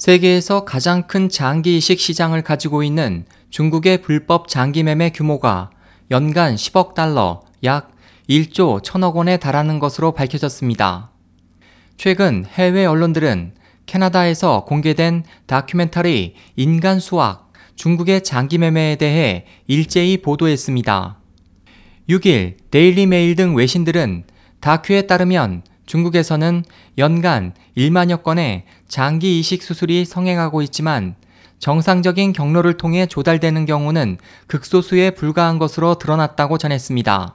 세계에서 가장 큰 장기 이식 시장을 가지고 있는 중국의 불법 장기 매매 규모가 연간 10억 달러, 약 1조 1천억 원에 달하는 것으로 밝혀졌습니다. 최근 해외 언론들은 캐나다에서 공개된 다큐멘터리 인간 수확 중국의 장기 매매에 대해 일제히 보도했습니다. 6일 데일리 메일 등 외신들은 다큐에 따르면 중국에서는 연간 1만여 건의 장기 이식 수술이 성행하고 있지만 정상적인 경로를 통해 조달되는 경우는 극소수에 불과한 것으로 드러났다고 전했습니다.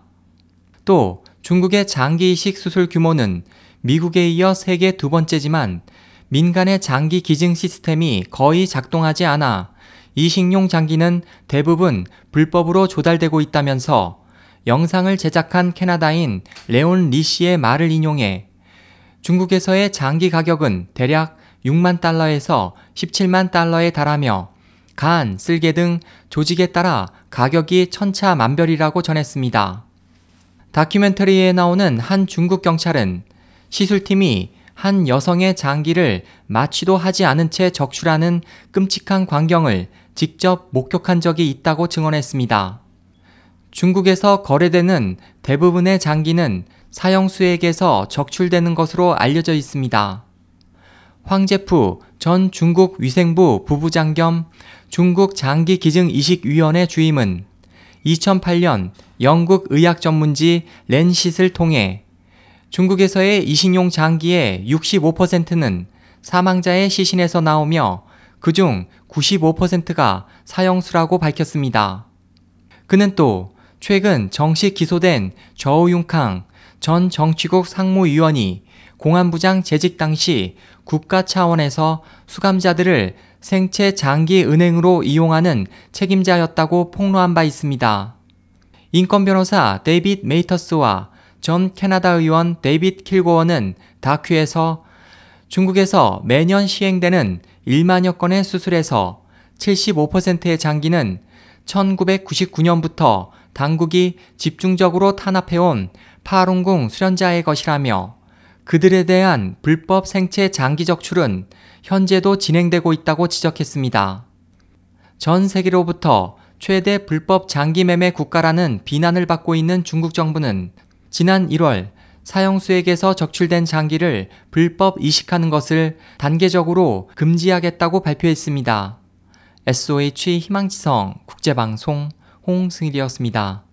또 중국의 장기 이식 수술 규모는 미국에 이어 세계 두 번째지만 민간의 장기 기증 시스템이 거의 작동하지 않아 이식용 장기는 대부분 불법으로 조달되고 있다면서 영상을 제작한 캐나다인 레온 리 씨의 말을 인용해 중국에서의 장기 가격은 대략 6만 달러에서 17만 달러에 달하며 간, 쓸개 등 조직에 따라 가격이 천차만별이라고 전했습니다. 다큐멘터리에 나오는 한 중국 경찰은 시술팀이 한 여성의 장기를 마취도 하지 않은 채 적출하는 끔찍한 광경을 직접 목격한 적이 있다고 증언했습니다. 중국에서 거래되는 대부분의 장기는 사형수에게서 적출되는 것으로 알려져 있습니다. 황제프 전 중국 위생부 부부장 겸 중국 장기기증이식위원회 주임은 2008년 영국 의학 전문지 렌싯을 통해 중국에서의 이식용 장기의 65%는 사망자의 시신에서 나오며 그중 95%가 사형수라고 밝혔습니다. 그는 또 최근 정식 기소된 저우융캉 전 정치국 상무위원이 공안부장 재직 당시 국가 차원에서 수감자들을 생체 장기 은행으로 이용하는 책임자였다고 폭로한 바 있습니다. 인권 변호사 데이빗 메이터스와 전 캐나다 의원 데이빗 킬고어는 다큐에서 중국에서 매년 시행되는 1만여 건의 수술에서 75%의 장기는 1999년부터 당국이 집중적으로 탄압해온 파룬궁 수련자의 것이라며 그들에 대한 불법 생체 장기 적출은 현재도 진행되고 있다고 지적했습니다. 전 세계로부터 최대 불법 장기 매매 국가라는 비난을 받고 있는 중국 정부는 지난 1월 사형수에게서 적출된 장기를 불법 이식하는 것을 단계적으로 금지하겠다고 발표했습니다. SOH 희망지성 국제방송 홍승일이었습니다.